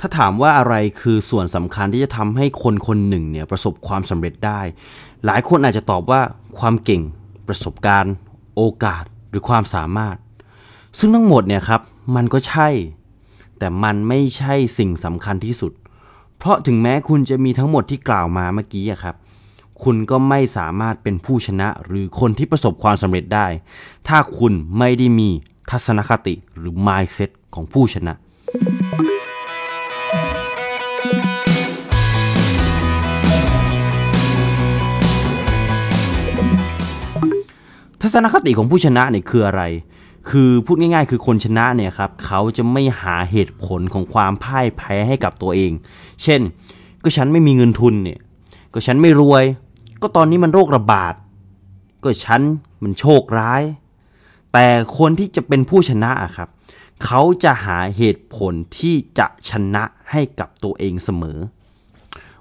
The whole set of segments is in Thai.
ถ้าถามว่าอะไรคือส่วนสำคัญที่จะทำให้คนคนหนึ่งเนี่ยประสบความสำเร็จได้ หลายคนอาจจะตอบว่าความเก่ง ประสบการณ์ โอกาสหรือความสามารถ ซึ่งทั้งหมดเนี่ยครับมันก็ใช่ แต่มันไม่ใช่สิ่งสำคัญที่สุด เพราะถึงแม้คุณจะมีทั้งหมดที่กล่าวมาเมื่อกี้ครับ คุณก็ไม่สามารถเป็นผู้ชนะหรือคนที่ประสบความสำเร็จได้ ถ้าคุณไม่ได้มีทัศนคติหรือ mindset ของผู้ชนะ ทัศนคติของผู้ชนะเนี่ยคืออะไร คือพูดง่ายๆ คือคนชนะเนี่ยครับเขาจะไม่หาเหตุผลของความพ่ายแพ้ให้กับตัวเอง เช่น ก็ฉันไม่มีเงินทุนเนี่ย ก็ฉันไม่รวย ก็ตอนนี้มันโรคระบาด ก็ฉันมันโชคร้าย แต่คนที่จะเป็นผู้ชนะอะครับ เขาจะหาเหตุผลที่จะชนะให้กับตัวเองเสมอ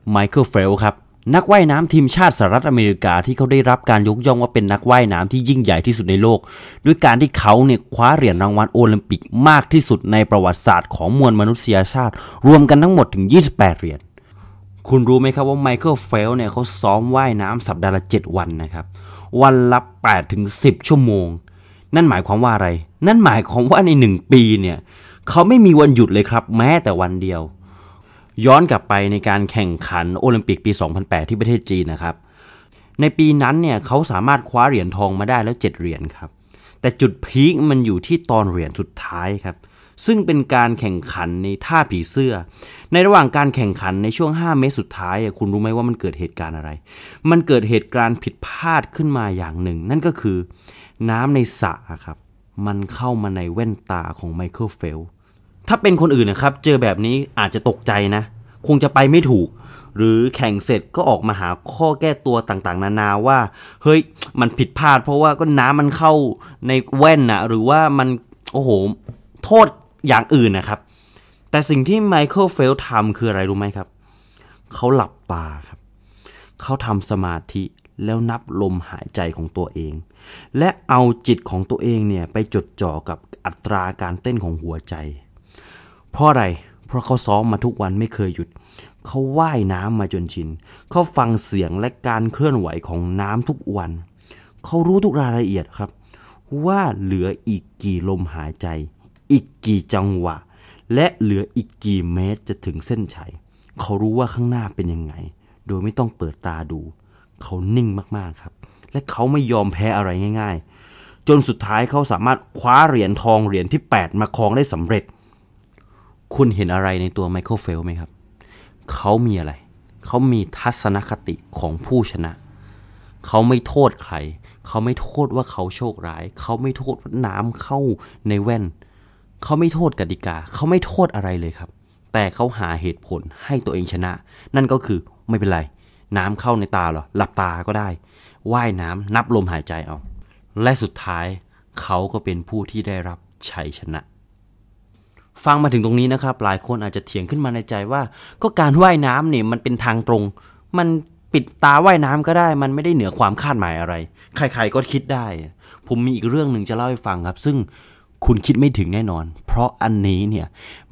ไมเคิลเฟลป์สครับ นักว่ายน้ำทีมชาติสหรัฐอเมริกาที่เขาได้รับการยกย่องว่าเป็นนักว่ายน้ำที่ยิ่งใหญ่ที่สุดในโลก ด้วยการที่เขาเนี่ยคว้าเหรียญรางวัลโอลิมปิกมากที่สุดในประวัติศาสตร์ของมวลมนุษยชาติ รวมกันทั้งหมดถึง 28 เหรียญคุณรู้ไหมครับว่าไมเคิลเฟลป์สเนี่ยเขาซ้อมว่ายน้ำสัปดาห์ละ 7 วันนะครับ วันละ8ถึง10 ชั่วโมง นั่นหมายความว่าอะไร นั่นหมายความว่าใน 1 ปีเนี่ยเขาไม่มีวันหยุดเลยครับ แม้แต่วันเดียว ย้อนกลับไปในการแข่งขันโอลิมปิกปี 2008 ที่ประเทศจีนนะครับในปีนั้นเนี่ยเขาสามารถคว้าเหรียญทองมาได้แล้ว 7 เหรียญครับ แต่จุด peak มันอยู่ที่ตอนเหรียญสุดท้ายครับ ซึ่งเป็นการแข่งขันในท่าผีเสื้อ ในระหว่างการแข่งขันในช่วง 5 เมตรสุดท้ายอะคุณรู้ไหมว่ามันเกิดเหตุการณ์อะไร มันเกิดเหตุการณ์ผิดพลาดขึ้นมาอย่างหนึ่ง นั่นก็คือน้ำในสระครับ มันเข้ามาในแว่นตาของไมเคิลเฟล ถ้าเป็นคนอื่นนะครับ เจอแบบนี้อาจจะตกใจนะ คงจะไปไม่ถูก หรือแข่งเสร็จก็ออกมาหาข้อแก้ตัวต่างๆ นานาว่า เฮ้ยมันผิดพลาด เพราะว่าก็น้ำมันเข้าในแว่นนะหรือว่ามันโอ้โหโทษอย่างอื่นนะครับ แต่สิ่งที่ไมเคิลเฟลทำคืออะไรรู้ไหมครับ เขาหลับตาครับ เขาทำสมาธิแล้วนับลมหายใจของตัวเอง และเอาจิตของตัวเองเนี่ยไปจดจ่อกับอัตราการเต้นของหัวใจ เพราะอะไร เพราะเขาซ้อมมาทุกวันไม่เคยหยุด เขาว่ายน้ำมาจนชิน เขาฟังเสียงและการเคลื่อนไหวของน้ำทุกวัน เขารู้ทุกรายละเอียดครับ ว่าเหลืออีกกี่ลมหายใจ อีกกี่จังหวะ และเหลืออีกกี่เมตรจะถึงเส้นชัย เขารู้ว่าข้างหน้าเป็นยังไง โดยไม่ต้องเปิดตาดู เขานิ่งมากๆครับ และเขาไม่ยอมแพ้อะไรง่าย ๆ จนสุดท้ายเขาสามารถคว้าเหรียญทองเหรียญที่ 8 มาครองได้สำเร็จ คุณเห็นอะไรในตัวไมเคิลเฟลไหมครับ เขามีอะไร เขามีทัศนคติของผู้ชนะ เขาไม่โทษใคร เขาไม่โทษว่าเขาโชคร้าย เขาไม่โทษว่าน้ำเข้าในแว่น เขาไม่โทษกติกา เขาไม่โทษอะไรเลยครับ แต่เขาหาเหตุผลให้ตัวเองชนะ นั่นก็คือไม่เป็นไร น้ำเข้าในตาเหรอ หลับตาก็ได้ ว่ายน้ำนับลมหายใจเอา และสุดท้ายเขาก็เป็นผู้ที่ได้รับชัยชนะ ฟังมาถึงตรงนี้นะครับ หลายคนอาจจะเถียงขึ้นมาในใจว่า ก็การว่ายน้ำเนี่ยมันเป็นทางตรง มันปิดตาว่ายน้ำก็ได้ มันไม่ได้เหนือความคาดหมายอะไร ใครๆก็คิดได้ ผมมีอีกเรื่องหนึ่งจะเล่าให้ฟังครับ ซึ่งคุณคิดไม่ถึงแน่นอน เพราะอันนี้เนี่ย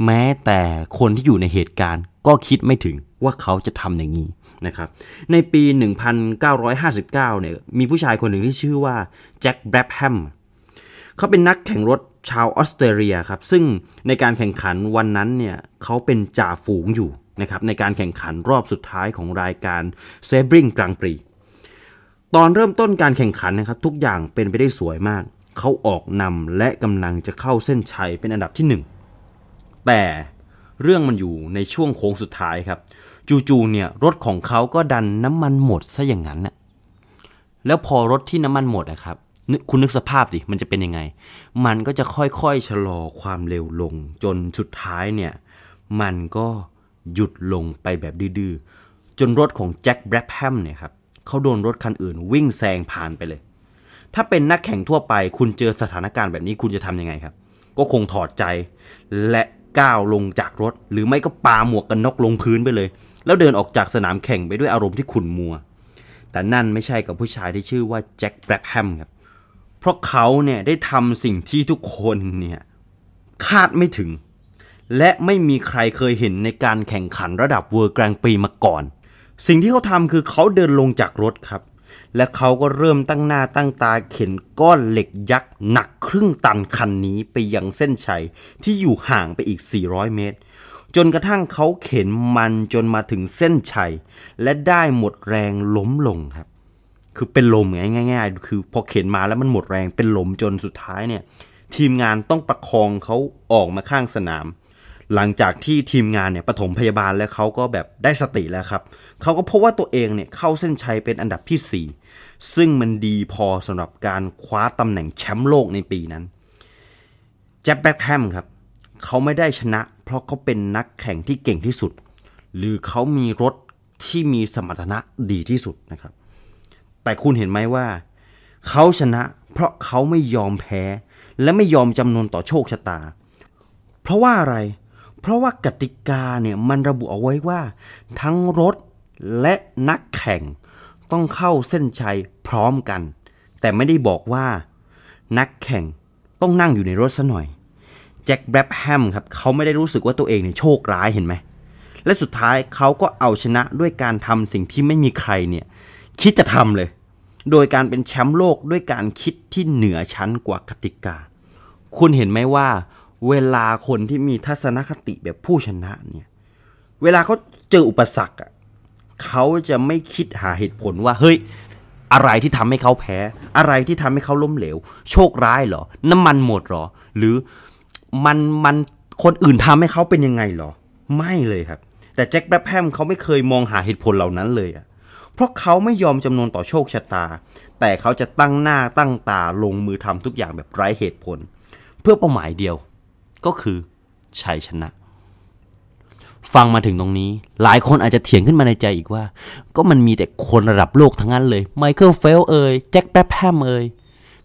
แม้แต่คนที่อยู่ในเหตุการณ์ ก็คิดไม่ถึงว่าเขาจะทำอย่างนี้นะครับ ในปี 1959 เนี่ยมีผู้ชายคนหนึ่งที่ชื่อว่าแจ็คแบรแฮม เขาเป็นนักแข่งรถชาวออสเตรเลียครับซึ่งในการแข่งขันวันนั้นเนี่ยเขาเป็นจ่าฝูงอยู่นะครับในการแข่งขันรอบสุดท้ายของรายการเซบริงกลางปรีตอนเริ่มต้นการแข่งขันนะครับทุกอย่างเป็นไปได้สวยมาก เขาออกนำและกำลังจะเข้าเส้นชัยเป็นอันดับที่หนึ่งแต่เรื่องมันอยู่ในช่วงโค้งสุดท้ายครับ จู่ๆเนี่ยรถของเขาก็ดันน้ำมันหมดซะอย่างนั้นนะแล้วพอรถที่น้ำมันหมดนะครับ คุณนึกสภาพดิมันจะเป็นยังไง มันก็จะค่อยๆชะลอความเร็วลง จนสุดท้ายเนี่ย มันก็หยุดลงไปแบบดื้อๆจนรถของแจ็คแบรดแฮมเนี่ยครับเขาโดนรถคันอื่นวิ่งแซงผ่านไปเลย ถ้าเป็นนักแข่งทั่วไป คุณเจอสถานการณ์แบบนี้คุณจะทำยังไงครับ ก็คงถอดใจ และก้าวลงจากรถ หรือไม่ก็ปาหมวกกันน็อกลงพื้นไปเลย แล้วเดินออกจากสนามแข่งไปด้วยอารมณ์ที่ขุ่นมัว แต่นั่นไม่ใช่กับผู้ชายที่ชื่อว่าแจ็คแบรดแฮมครับ เพราะเขาเนี่ยได้ทำสิ่งที่ทุกคนเนี่ยคาดไม่ถึง และไม่มีใครเคยเห็นในการแข่งขันระดับเวอร์กรนปีมาก่อน สิ่งที่เขาทำคือเขาเดินลงจากรถครับ และเขาก็เริ่มตั้งหน้าตั้งตาเข็นก้อนเหล็กยักษ์หนักครึ่งตันคันนี้ไปยังเส้นชัยที่อยู่ห่างไปอีก 400 เมตรจนกระทั่งเขาเข็นมันจนมาถึงเส้นชัย และได้หมดแรงล้มลงครับ คือเป็นลมง่ายๆ คือพอเข็นมาแล้วมันหมดแรงเป็นลมจนสุดท้ายเนี่ย ทีมงานต้องประคองเขาออกมาข้างสนาม หลังจากที่ทีมงานเนี่ยปฐมพยาบาลแล้วเขาก็แบบได้สติแล้วครับเขาก็พบว่าตัวเองเนี่ยเข้าเส้นชัยเป็นอันดับที่ 4 ซึ่งมันดีพอสำหรับการคว้าตำแหน่งแชมป์โลกในปีนั้นแจ็คแบ็คแฮมครับเขาไม่ได้ชนะ เพราะเขาเป็นนักแข่งที่เก่งที่สุด หรือเขามีรถที่มีสมรรถนะดีที่สุดนะครับ แต่คุณเห็นไหมว่า เขาชนะ เพราะเขาไม่ยอมแพ้ และไม่ยอมจำนนต่อโชคชะตา เพราะว่าอะไร เพราะว่ากติกาเนี่ยมันระบุเอาไว้ว่า ทั้งรถและนักแข่ง ต้องเข้าเส้นชัยพร้อมกัน แต่ไม่ได้บอกว่า นักแข่งต้องนั่งอยู่ในรถซะหน่อยแจ็คแบรบแฮมครับเขาไม่ได้รู้สึกว่าตัวเองเนี่ยโชคร้ายเห็นไหมและสุดท้ายเขาก็เอาชนะด้วยการทำสิ่งที่ไม่มีใครเนี่ย คิดจะทำเลย โดยการเป็นแชมป์โลกด้วยการคิดที่เหนือชั้นกว่ากติกา คุณเห็นไหมว่า เวลาคนที่มีทัศนคติแบบผู้ชนะเนี่ย เวลาเขาเจออุปสรรคอะเขาจะไม่คิดหาเหตุผลว่า เฮ้ย อะไรที่ทำให้เขาแพ้ อะไรที่ทำให้เขาล้มเหลว โชคร้ายเหรอ น้ำมันหมดเหรอ หรือมันมันคนอื่นทำให้เขาเป็นยังไงเหรอ ไม่เลยครับ แต่แจ็คแบรบแฮมเขาไม่เคยมองหาเหตุผลเหล่านั้นเลยอะ ราะเขาไม่ยอมจำนวนต่อโชคชะตา แต่เขาจะตั้งหน้าตั้งตาลงมือทำทุกอย่างแบบไร้เหตุผล เพื่อเป้าหมายเดียว ก็คือชัยชนะ ฟังมาถึงตรงนี้ หลายคนอาจจะเถียงขึ้นมาในใจอีกว่า ก็มันมีแต่คนระดับโลกทั้งนั้นเลยไมเคิลเฟลป์สเอยแจ็คแบรบแฮมเอย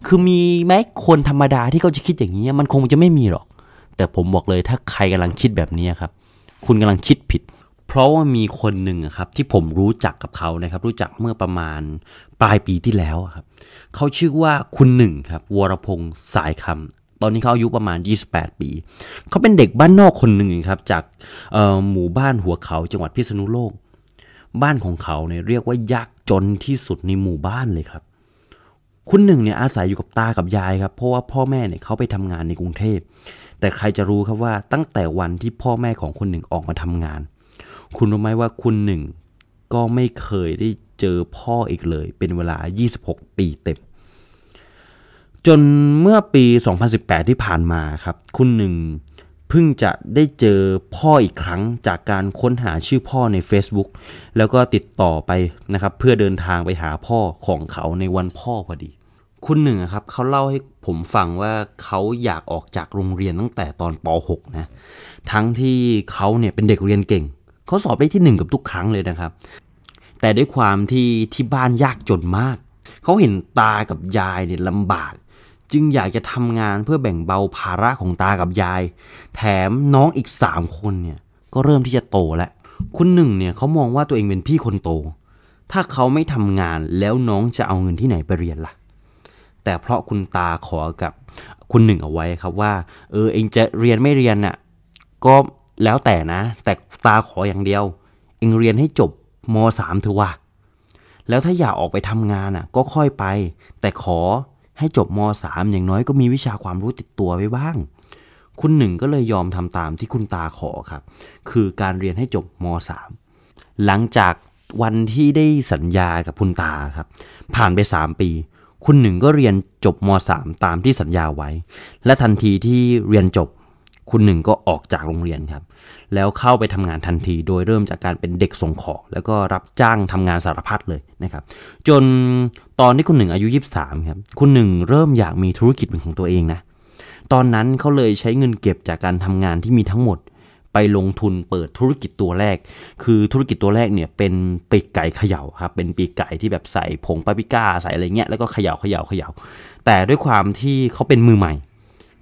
คือมีไหมคนธรรมดาที่เขาจะคิดอย่างนี้มันคงจะไม่มีหรอก แต่ผมบอกเลยถ้าใครกำลังคิดแบบนี้ครับ คุณกำลังคิดผิด เพราะว่ามีคนหนึ่งครับที่ผมรู้จักกับเขานะครับ รู้จักเมื่อประมาณปลายปีที่แล้วครับเขาชื่อว่าคุณหนึ่งครับวรพงศ์สายคำตอนนี้เขาอายุประมาณ 28 ปีเขาเป็นเด็กบ้านนอกคนหนึ่งครับ จากหมู่บ้านหัวเขาจังหวัดพิษณุโลก บ้านของเขาเนี่ยเรียกว่ายากจนที่สุดในหมู่บ้านเลยครับ คุณหนึ่งเนี่ยอาศัยอยู่กับตากับยายครับ เพราะว่าพ่อแม่เนี่ยเขาไปทำงานในกรุงเทพแต่ใครจะรู้ครับว่าตั้งแต่วันที่พ่อแม่ของคุณหนึ่งออกมาทำงาน คุณรู้ไหมว่าคุณหนึ่งก็ไม่เคยได้เจอพ่ออีกเลย เป็นเวลา 26 ปีเต็ม จนเมื่อปี 2018 ที่ผ่านมาครับ คุณหนึ่งเพิ่งจะได้เจอพ่ออีกครั้งจากการค้นหาชื่อพ่อใน Facebook แล้วก็ติดต่อไปนะครับ เพื่อเดินทางไปหาพ่อของเขาในวันพ่อพอดี คุณหนึ่งครับเขาเล่าให้ผมฟังว่าเขาอยากออกจากโรงเรียนตั้งแต่ตอนป .6 นะทั้งที่เขาเนี่ยเป็นเด็กเรียนเก่ง เขาสอบได้ที่หนึ่งกับทุกครั้งเลยนะครับ แต่ด้วยความที่ที่บ้านยากจนมาก เขาเห็นตากับยายเนี่ยลำบาก จึงอยากจะทำงานเพื่อแบ่งเบาภาระของตากับยาย แถมน้องอีกสามคนเนี่ยก็เริ่มที่จะโตแล้วคุณหนึ่งเนี่ยเขามองว่าตัวเองเป็นพี่คนโต ถ้าเขาไม่ทำงานแล้วน้องจะเอาเงินที่ไหนไปเรียนล่ะ แต่เพราะคุณตาขอกับคุณหนึ่งเอาไว้ครับว่า เออเองจะเรียนไม่เรียนน่ะก็ แล้วแต่นะ แต่ตาขออย่างเดียว เองเรียนให้จบมสามเถอะว่ะแล้วถ้าอยากออกไปทำงานอะ ก็ค่อยไป แต่ขอให้จบมสามอย่างน้อยก็มีวิชาความรู้ติดตัวไว้บ้าง คุณหนึ่งก็เลยยอมทำตามที่คุณตาขอครับ คือการเรียนให้จบมสามหลังจากวันที่ได้สัญญากับคุณตาครับ ผ่านไป 3 ปี คุณหนึ่งก็เรียนจบม .3 ตามที่สัญญาไว้ และทันทีที่เรียนจบ คุณหนึ่งก็ออกจากโรงเรียนครับ แล้วเข้าไปทำงานทันที โดยเริ่มจากการเป็นเด็กส่งของ แล้วก็รับจ้างทำงานสารพัดเลยนะครับ จนตอนที่คุณหนึ่งอายุ 23 ครับ คุณหนึ่งเริ่มอยากมีธุรกิจเป็นของตัวเองนะ ตอนนั้นเขาเลยใช้เงินเก็บจากการทำงานที่มีทั้งหมด ไปลงทุนเปิดธุรกิจตัวแรก คือธุรกิจตัวแรกเนี่ยเป็นปีกไก่เขย่าครับ เป็นปีกไก่ที่แบบใส่ผงปาปริก้าใส่อะไรเงี้ย แล้วก็เขย่าเขย่าเขย่า แต่ด้วยความที่เขาเป็นมือใหม่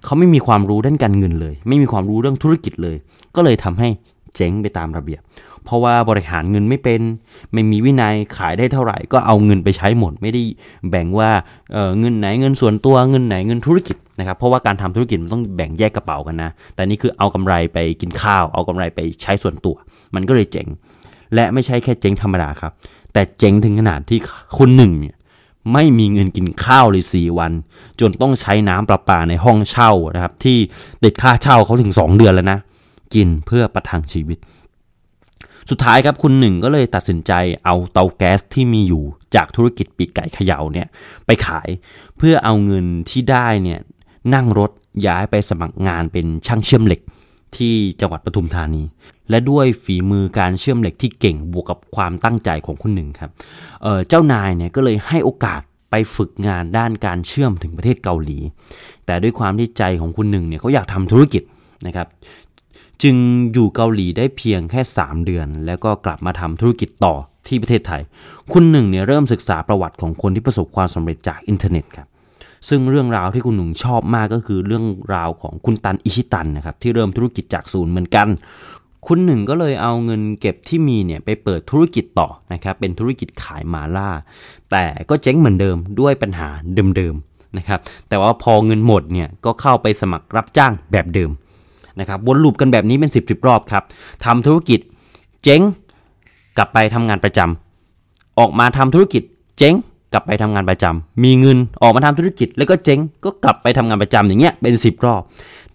เขาไม่มีความรู้ด้านการเงินเลย ไม่มีความรู้เรื่องธุรกิจเลย ก็เลยทำให้เจ๊งไปตามระเบียบ เพราะว่าบริหารเงินไม่เป็น ไม่มีวินัยขายได้เท่าไหร่ ก็เอาเงินไปใช้หมด ไม่ได้แบ่งว่าเเงินไหนเงินส่วนตัวเงินไหนเงินธุรกิจนะครับเพราะว่าการทำธุรกิจมันต้องแบ่งแยกกระเป๋ากันนะ แต่นี่คือเอากำไรไปกินข้าว เอากำไรไปใช้ส่วนตัว มันก็เลยเจ๋ง และไม่ใช่แค่เจ๊งธรรมดาครับ แต่เจ๊งถึงขนาดที่คุณหนึ่งเนี่ย ไม่มีเงินกินข้าวเลยสี่วัน จนต้องใช้น้ำประปาในห้องเช่านะครับ ที่ติดค่าเช่าเขาถึง 2 เดือนแล้วนะ กินเพื่อประทังชีวิต สุดท้ายครับคุณหนึ่งก็เลยตัดสินใจเอาเตาแก๊สที่มีอยู่จากธุรกิจปีกไก่เขย่าเนี่ยไปขายเพื่อเอาเงินที่ได้เนี่ยนั่งรถย้ายไปสมัครงานเป็นช่างเชื่อมเหล็กที่จังหวัดปทุมธานี และด้วยฝีมือการเชื่อมเหล็กที่เก่งบวกกับความตั้งใจของคุณหนึ่งครับเเจ้านายเนี่ยก็เลยให้โอกาสไปฝึกงานด้านการเชื่อมถึงประเทศเกาหลี แต่ด้วยความที่ใจของคุณหนึ่งเนี่ยเขาอยากทำธุรกิจนะครับจึงอยู่เกาหลีได้เพียงแค่ 3 เดือน แล้วก็กลับมาทำธุรกิจต่อที่ประเทศไทย คุณหนึ่งเนี่ยเริ่มศึกษาประวัติของคนที่ประสบความสำเร็จจากอินเทอร์เน็ตครับซึ่งเรื่องราวที่คุณหนุ่งชอบมากก็คือเรื่องราวของคุณตันอิชิตันนะครับที่เริ่มธุรกิจจากศูนย์เหมือนกัน คุณหนึ่งก็เลยเอาเงินเก็บที่มีเนี่ยไปเปิดธุรกิจต่อนะครับเป็นธุรกิจขายมาล่า แต่ก็เจ๊งเหมือนเดิมด้วยปัญหาเดิมๆนะครับแต่ว่าพอเงินหมดเนี่ยก็เข้าไปสมัครรับจ้างแบบเดิมนะครับวนลูปกันแบบนี้เป็น 10บรอบครับทำธุรกิจเจ๊งกลับไปทำงานประจำออกมาทำธุรกิจเจ๊งกลับไปทำงานประจำมีเงินออกมาทำธุรกิจแล้วก็เจ๊งก็กลับไปทำงานประจำอย่างเงี้ยเป็น 10 รอบ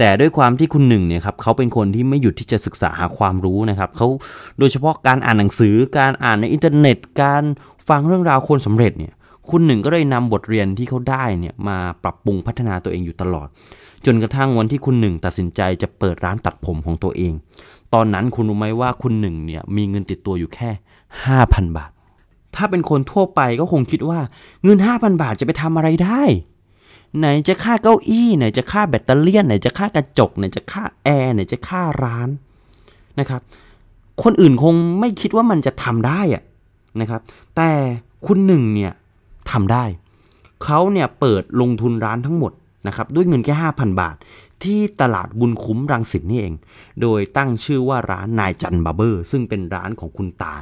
แต่ด้วยความที่คุณหนึ่งเนี่ยครับเขาเป็นคนที่ไม่หยุดที่จะศึกษาหาความรู้นะครับเขาโดยเฉพาะการอ่านหนังสือ การอ่านในอินเทอร์เน็ต การฟังเรื่องราวคนสำเร็จเนี่ยคุณหนึ่งก็เลยนำบทเรียนที่เขาได้เนี่ยมาปรับปรุงพัฒนาตัวเองอยู่ตลอด จนกระทั่งวันที่คุณหนึ่งตัดสินใจจะเปิดร้านตัดผมของตัวเอง ตอนนั้นคุณรู้ไหมว่าคุณหนึ่งเนี่ยมีเงินติดตัวอยู่แค่ 5,000 บาท ถ้าเป็นคนทั่วไปก็คงคิดว่าเงิน 5,000 บาทจะไปทำอะไรได้ ไหนจะค่าเก้าอี้ไหนจะค่าแบตเตอรี่ไหนจะค่ากระจกไหนจะค่าแอร์ไหนจะค่าร้านนะครับ คนอื่นคงไม่คิดว่ามันจะทำได้อะนะครับ แต่คุณหนึ่งเนี่ยทำได้เขาเนี่ยเปิดลงทุนร้านทั้งหมดนะครับด้วยเงินแค่ 5,000 บาท ที่ตลาดบุญคุ้มรังสิตนี่เอง โดยตั้งชื่อว่าร้านนายจันบาร์เบอร์ ซึ่งเป็นร้านของคุณตา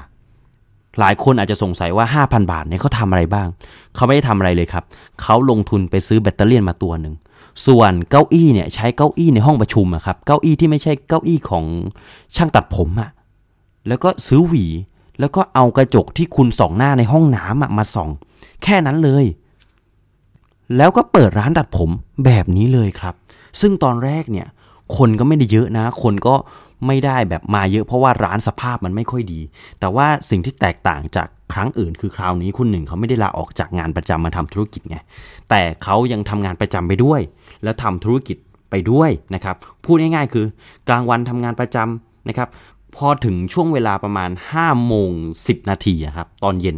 หลายคนอาจจะสงสัยว่า 5,000 บาทเนี่ยเขาทำอะไรบ้าง เขาไม่ได้ทำอะไรเลยครับ เขาลงทุนไปซื้อแบตเตอรี่มาตัวหนึ่ง ส่วนเก้าอี้เนี่ยใช้เก้าอี้ในห้องประชุมอะครับ เก้าอี้ที่ไม่ใช่เก้าอี้ของช่างตัดผมอะแล้วก็ซื้อหวี แล้วก็เอากระจกที่คุณส่องหน้าในห้องน้ำมาส่อง แค่นั้นเลย แล้วก็เปิดร้านตัดผมแบบนี้เลยครับ ซึ่งตอนแรกเนี่ย คนก็ไม่ได้เยอะนะ คนก็ ไม่ได้แบบมาเยอะเพราะว่าร้านสภาพมันไม่ค่อยดี แต่ว่าสิ่งที่แตกต่างจากครั้งอื่นคือคราวนี้คุณหนึ่งเขาไม่ได้ลาออกจากงานประจำมาทำธุรกิจไงแต่เขายังทำงานประจำไปด้วย แล้วทำธุรกิจไปด้วยนะครับพูดง่ายๆคือกลางวันทำงานประจำนะครับพอถึงช่วงเวลาประมาณ5โมง10 นาทีครับตอนเย็น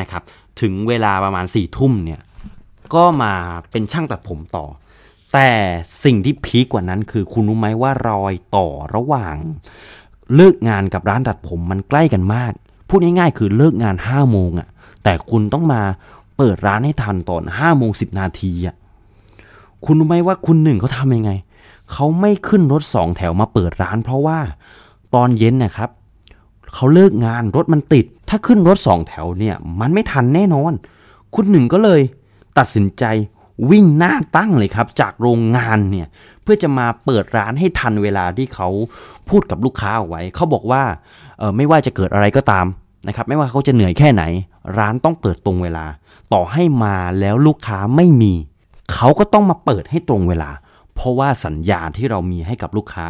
นะครับถึงเวลาประมาณ4ทุ่มเนี่ยก็มาเป็นช่างตัดผมต่อ แต่สิ่งที่พีกกว่านั้นคือคุณรู้ไหมว่ารอยต่อระหว่าง เลิกงานกับร้านตัดผมมันใกล้กันมาก พูดง่ายๆ คือเลิกงานห้าโมงอะ่ะ แต่คุณต้องมาเปิดร้านให้ทันตอนห้าโมงสิบนาทีอะ่ะ คุณรู้ไหมว่าคุณหนึ่งเขาทำยังไง เขาไม่ขึ้นรถสองแถวมาเปิดร้าน เพราะว่าตอนเย็นนะครับเขาเลิกงานรถมันติด ถ้าขึ้นรถสองแถวเนี่ย มันไม่ทันแน่นอน คุณหนึ่งก็เลย ตัดสินใจ วิ่งหน้าตั้งเลยครับ จากโรงงานเนี่ยเพื่อจะมาเปิดร้านให้ทันเวลาที่เขาพูดกับลูกค้าเอาไว้ เขาบอกว่าไม่ว่าจะเกิดอะไรก็ตามนะครับ ไม่ว่าเขาจะเหนื่อยแค่ไหน ร้านต้องเปิดตรงเวลา ต่อให้มาแล้วลูกค้าไม่มี เขาก็ต้องมาเปิดให้ตรงเวลา เพราะว่าสัญญาที่เรามีให้กับลูกค้า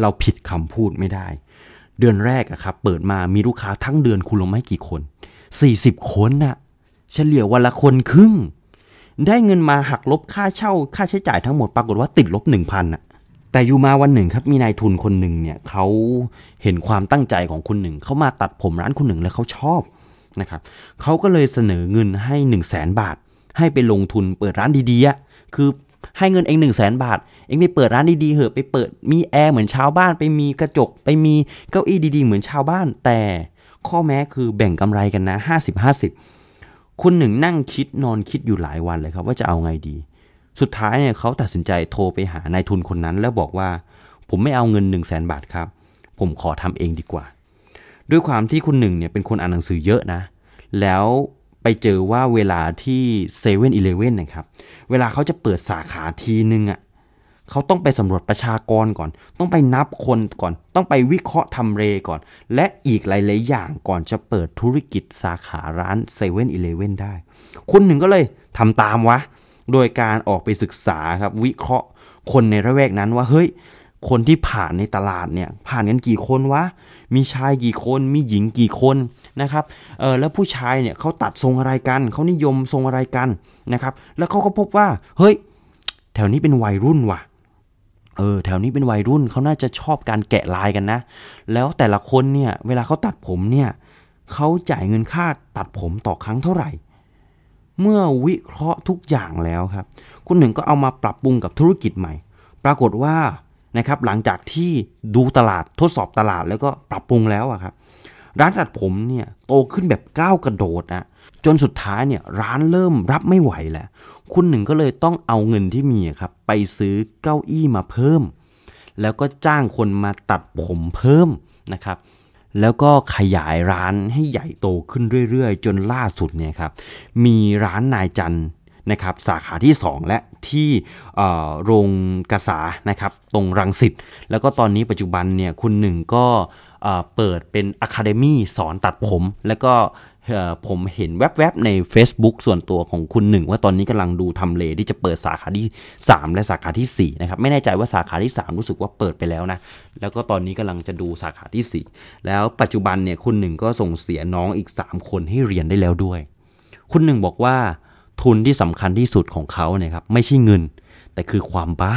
เราผิดคำพูดไม่ได้ เดือนแรกอะครับเปิดมามีลูกค้าทั้งเดือนคุณลงไม่กี่คน 40 คนนะ่ะเฉลี่ยวันละคนครึ่ง ได้เงินมาหักลบค่าเช่าค่าใช้จ่ายทั้งหมดปรากฏว่าติดลบหนึ่งพันอะแต่อยู่มาวันหนึ่งครับมีนายทุนคนหนึ่งเนี่ยเขาเห็นความตั้งใจของคุณหนึ่งเขามาตัดผมร้านคุณหนึ่งแล้วเขาชอบนะครับเขาก็เลยเสนอเงินให้1นึ่งแสนบาท ให้ไปลงทุนเปิดร้านดีๆคือให้เงินเองหนึ่งแสนบาท เองไปเปิดร้านดีๆเหอะไปเปิดมีแอร์เหมือนชาวบ้าน ไปมีกระจก ไปมีเก้าอี้ดีๆ เหมือนชาวบ้าน แต่ข้อแม้คือแบ่งกำไรกันนะ 50 50 คุณหนึ่งนั่งคิดนอนคิดอยู่หลายวันเลยครับ ว่าจะเอาไงดี สุดท้ายเนี่ยเขาตัดสินใจโทรไปหานายทุนคนนั้น แล้วบอกว่า ผมไม่เอาเงิน1นึ่งแสนบาทครับ ผมขอทำเองดีกว่า ด้วยความที่คุณหนึ่งเนี่ยเป็นคนอ่านหนังสือเยอะนะ แล้วไปเจอว่าเวลาที่เซเว่นอีเลเว่นนะครับ เวลาเขาจะเปิดสาขาทีนึงอะ่ะ เขาต้องไปสำรวจประชากรก่อน ต้องไปนับคนก่อน ต้องไปวิเคราะห์ทำเรก่อน และอีกหลาย ๆ อย่างก่อนจะเปิดธุรกิจสาขาร้านเซเว่นอีเลเวนได้ คุณหนึ่งก็เลยทำตามวะ โดยการออกไปศึกษาครับวิเคราะห์คนในระแวกนั้นว่าเฮ้ยคนที่ผ่านในตลาดเนี่ยผ่านกันกี่คนวะ มีชายกี่คน มีหญิงกี่คนนะครับเออแล้วผู้ชายเนี่ยเขาตัดทรงอะไรกัน เขานิยมทรงอะไรกันนะครับ แล้วเขาก็พบว่า เฮ้ย แถวนี้เป็นวัยรุ่นว่ะ เออแถวนี้เป็นวัยรุ่นเขาน่าจะชอบการแกะลายกันนะ แล้วแต่ละคนเนี่ยเวลาเขาตัดผมเนี่ยเขาจ่ายเงินค่าตัดผมต่อครั้งเท่าไหร่ เมื่อวิเคราะห์ทุกอย่างแล้วครับ คุณหนึ่งก็เอามาปรับปรุงกับธุรกิจใหม่ ปรากฏว่านะครับหลังจากที่ดูตลาดทดสอบตลาดแล้วก็ปรับปรุงแล้วอะครับร้านตัดผมเนี่ยโตขึ้นแบบก้าวกระโดดนะจนสุดท้ายเนี่ยร้านเริ่มรับไม่ไหวแล้ว คุณหนึ่งก็เลยต้องเอาเงินที่มีครับ ไปซื้อเก้าอี้มาเพิ่ม แล้วก็จ้างคนมาตัดผมเพิ่มนะครับ แล้วก็ขยายร้านให้ใหญ่โตขึ้นเรื่อยๆ จนล่าสุดเนี่ยครับ มีร้านนายจันนะครับสาขาที่ 2 และที่โรงกษานะครับตรงรังสิตแล้วก็ตอนนี้ปัจจุบันเนี่ยคุณหนึ่งก็เปิดเป็นอะคาเดมี่สอนตัดผม แล้วก็ ผมเห็นแวบๆใน Facebook ส่วนตัวของคุณหนึ่งว่าตอนนี้กำลังดูทำเลที่จะเปิดสาขาที่ 3 และสาขาที่ 4 นะครับ ไม่แน่ใจว่าสาขาที่ 3 รู้สึกว่าเปิดไปแล้วนะ แล้วก็ตอนนี้กำลังจะดูสาขาที่ 4 แล้วปัจจุบันเนี่ยคุณหนึ่งก็ส่งเสียน้องอีก 3 คนให้เรียนได้แล้วด้วย คุณหนึ่งบอกว่าทุนที่สำคัญที่สุดของเขาเนี่ยครับไม่ใช่เงิน แต่คือความบ้า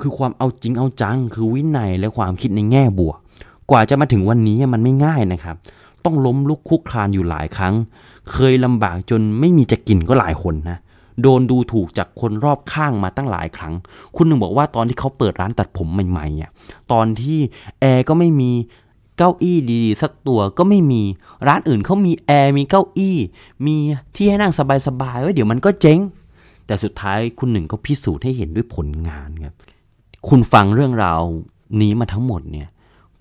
คือความเอาจริงเอาจัง คือวินัยและความคิดในแง่บวก กว่าจะมาถึงวันนี้มันไม่ง่ายนะครับ ต้องล้มลุกคุกคลานอยู่หลายครั้ง เคยลำบากจนไม่มีจะกินก็หลายคนนะ โดนดูถูกจากคนรอบข้างมาตั้งหลายครั้ง คุณหนึ่งบอกว่าตอนที่เขาเปิดร้านตัดผมใหม่ๆอะตอนที่แอร์ก็ไม่มีเก้าอี้ดีๆ สักตัวก็ไม่มี ร้านอื่นเขามีแอร์มีเก้าอี้ มีที่ให้นั่งสบายๆไว้เดี๋ยวมันก็เจ๊ง แต่สุดท้ายคุณหนึ่งก็พิสูจน์ให้เห็นด้วยผลงานครับ คุณฟังเรื่องราวนี้มาทั้งหมดเนี่ย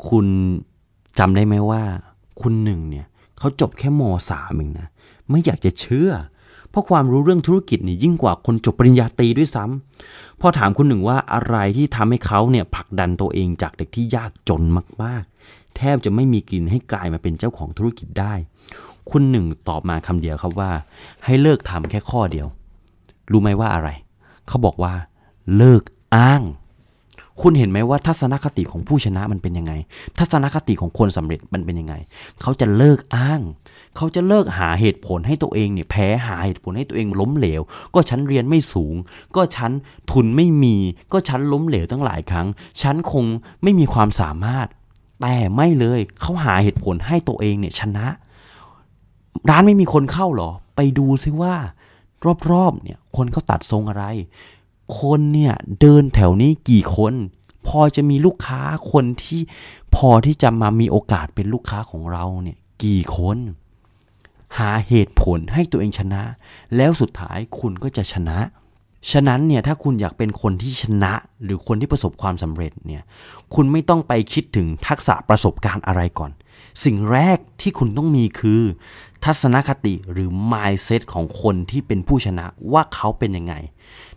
คุณจำได้ไหมว่า คุณหนึ่งเนี่ยเขาจบแค่มสามเองนะไม่อยากจะเชื่อ เพราะความรู้เรื่องธุรกิจนี่ยิ่งกว่าคนจบปริญญาตรีด้วยซ้ำพอถามคุณหนึ่งว่าอะไรที่ทำให้เขาเนี่ยผลักดันตัวเองจากเด็กที่ยากจนมากแทบจะไม่มีกินให้กลายมาเป็นเจ้าของธุรกิจได้ คุณหนึ่งตอบมาคำเดียวครับว่า ให้เลิกทำแค่ข้อเดียว รู้ไหมว่าอะไร เขาบอกว่า เลิกอ้าง คุณเห็นไหมว่าทัศนคติของผู้ชนะมันเป็นยังไง ทัศนคติของคนสำเร็จมันเป็นยังไง เขาจะเลิกอ้าง เขาจะเลิกหาเหตุผลให้ตัวเองเนี่ยแพ้หาเหตุผลให้ตัวเองล้มเหลว ก็ฉันเรียนไม่สูง ก็ฉันทุนไม่มี ก็ฉันล้มเหลวตั้งหลายครั้ง ฉันคงไม่มีความสามารถ แต่ไม่เลยเขาหาเหตุผลให้ตัวเองเนี่ยชนะ ร้านไม่มีคนเข้าหรอ ไปดูซิว่ารอบๆเนี่ยคนเขาตัดทรงอะไร คนเนี่ยเดินแถวนี้กี่คน พอจะมีลูกค้าคนที่พอที่จะมามีโอกาสเป็นลูกค้าของเราเนี่ยกี่คน หาเหตุผลให้ตัวเองชนะ แล้วสุดท้ายคุณก็จะชนะ ฉะนั้นเนี่ยถ้าคุณอยากเป็นคนที่ชนะ หรือคนที่ประสบความสำเร็จเนี่ยคุณไม่ต้องไปคิดถึงทักษะประสบการณ์อะไรก่อนสิ่งแรกที่คุณต้องมีคือ ทัศนคติหรือ mindset ของคนที่เป็นผู้ชนะว่าเขาเป็นยังไง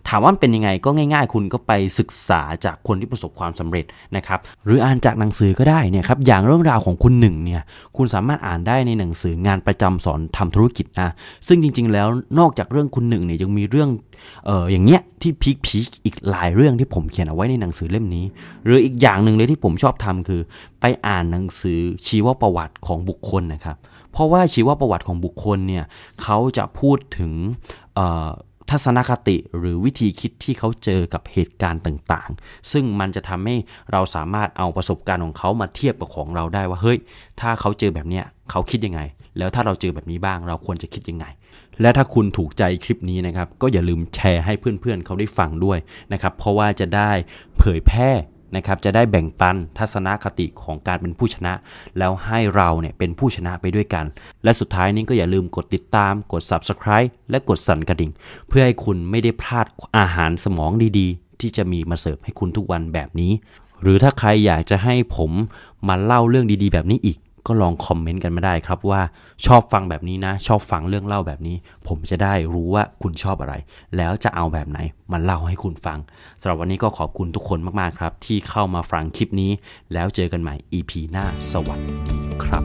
ถามว่าเป็นยังไงก็ง่ายๆ คุณก็ไปศึกษาจากคนที่ประสบความสำเร็จนะครับ หรืออ่านจากหนังสือก็ได้เนี่ยครับอย่างเรื่องราวของคุณหนึ่งเนี่ยคุณสามารถอ่านได้ในหนังสืองานประจำสอนทำธุรกิจนะซึ่งจริง ๆ แล้วนอกจากเรื่องคุณหนึ่งเนี่ยยังมีเรื่องเอออย่างเงี้ยที่พีคพีคอีกหลายเรื่องที่ผมเขียนเอาไว้ในหนังสือเล่มนี้ หรืออีกอย่างหนึ่งเลยที่ผมชอบทำคือ ไปอ่านหนังสือชีวประวัติของบุคคลนะครับ เพราะว่าชีวประวัติของบุคคลเนี่ยเขาจะพูดถึงทัศนคติหรือวิธีคิดที่เขาเจอกับเหตุการณ์ต่างๆ ซึ่งมันจะทำให้เราสามารถเอาประสบการณ์ของเขามาเทียบกับของเราได้ว่าเฮ้ย ถ้าเขาเจอแบบเนี้ยเขาคิดยังไง แล้วถ้าเราเจอแบบนี้บ้างเราควรจะคิดยังไง และถ้าคุณถูกใจคลิปนี้นะครับ ก็อย่าลืมแชร์ให้เพื่อนๆเขาได้ฟังด้วยนะครับ เพราะว่าจะได้เผยแพร่ นะครับจะได้แบ่งปันทัศนคติของการเป็นผู้ชนะ แล้วให้เราเนี่ยเป็นผู้ชนะไปด้วยกัน และสุดท้ายนี้ก็อย่าลืมกดติดตาม กด subscribe และกดสั่นกระดิ่ง เพื่อให้คุณไม่ได้พลาดอาหารสมองดีๆ ที่จะมีมาเสิร์ฟให้คุณทุกวันแบบนี้ หรือถ้าใครอยากจะให้ผมมาเล่าเรื่องดีๆ แบบนี้อีก ก็ลองคอมเมนต์กันมาได้ครับว่าชอบฟังแบบนี้นะ ชอบฟังเรื่องเล่าแบบนี้ ผมจะได้รู้ว่าคุณชอบอะไร แล้วจะเอาแบบไหนมาเล่าให้คุณฟังสำหรับวันนี้ก็ขอบคุณทุกคนมากๆครับ ที่เข้ามาฟังคลิปนี้ แล้วเจอกันใหม่ EP หน้าสวัสดีครับ